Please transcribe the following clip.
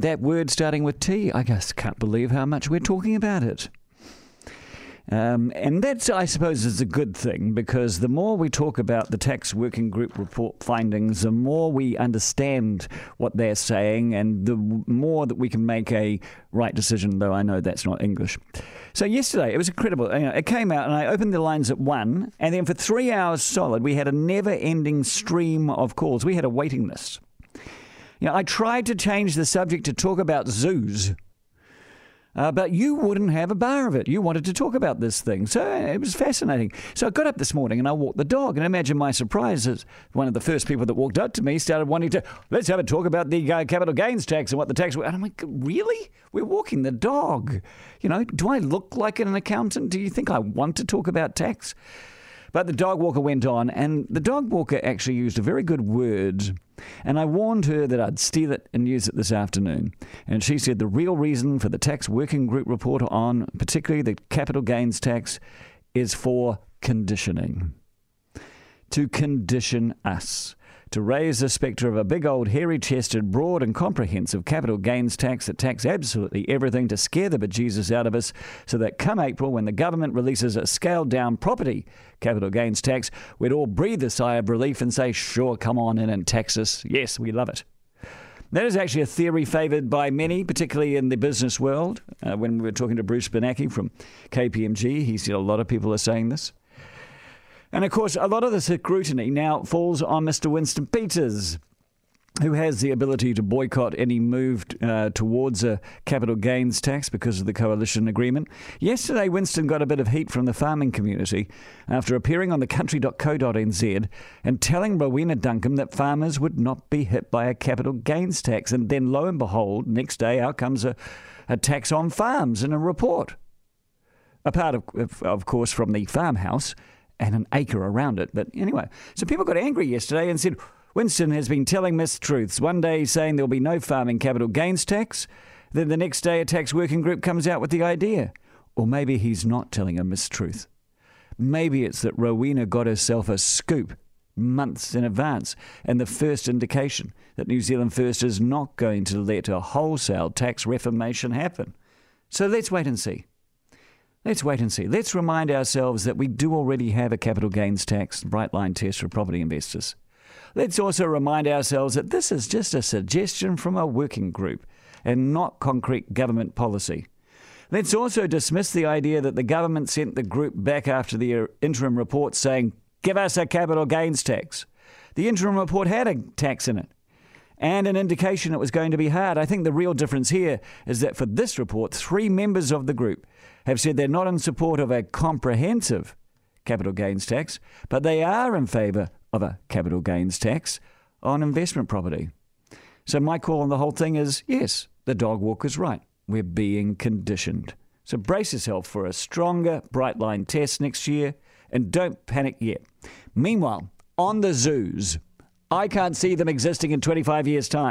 That word starting with T, I just can't believe how much we're talking about it. Um, and that's, I suppose, is a good thing because the more we talk about the tax working group report findings, the more we understand what they're saying, and the more that we can make a right decision. Though I know that's not English. So yesterday it was incredible. It came out, and I opened the lines at one, and then for three hours solid, we had a never-ending stream of calls. We had a waiting list. You know, I tried to change the subject to talk about zoos. Uh, but you wouldn't have a bar of it. You wanted to talk about this thing. So uh, it was fascinating. So I got up this morning and I walked the dog. And imagine my surprise as one of the first people that walked up to me started wanting to, let's have a talk about the uh, capital gains tax and what the tax was. And I'm like, really? We're walking the dog. You know, do I look like an accountant? Do you think I want to talk about tax? But the dog walker went on, and the dog walker actually used a very good word. And I warned her that I'd steal it and use it this afternoon. And she said the real reason for the tax working group report on, particularly the capital gains tax, is for conditioning. To condition us to raise the spectre of a big old hairy chested, broad and comprehensive capital gains tax that tax absolutely everything to scare the bejesus out of us, so that come April, when the government releases a scaled down property capital gains tax, we'd all breathe a sigh of relief and say, sure, come on in and tax us. Yes, we love it. That is actually a theory favoured by many, particularly in the business world. Uh, when we were talking to Bruce Bernanke from KPMG, he said a lot of people are saying this. And of course, a lot of the scrutiny now falls on Mr. Winston Peters, who has the ability to boycott any move uh, towards a capital gains tax because of the coalition agreement. Yesterday, Winston got a bit of heat from the farming community after appearing on the country.co.nz and telling Rowena Duncum that farmers would not be hit by a capital gains tax. And then, lo and behold, next day out comes a, a tax on farms in a report. A part of, of course, from the farmhouse and an acre around it. But anyway, so people got angry yesterday and said, Winston has been telling mistruths. One day saying there'll be no farming capital gains tax, then the next day a tax working group comes out with the idea. Or maybe he's not telling a mistruth. Maybe it's that Rowena got herself a scoop months in advance and the first indication that New Zealand First is not going to let a wholesale tax reformation happen. So let's wait and see. Let's wait and see. Let's remind ourselves that we do already have a capital gains tax bright line test for property investors. Let's also remind ourselves that this is just a suggestion from a working group and not concrete government policy. Let's also dismiss the idea that the government sent the group back after the interim report saying, give us a capital gains tax. The interim report had a tax in it and an indication it was going to be hard. I think the real difference here is that for this report, three members of the group have said they're not in support of a comprehensive capital gains tax, but they are in favour of a capital gains tax on investment property. So my call on the whole thing is yes, the dog walker's right. We're being conditioned. So brace yourself for a stronger bright line test next year and don't panic yet. Meanwhile, on the zoos, I can't see them existing in 25 years' time.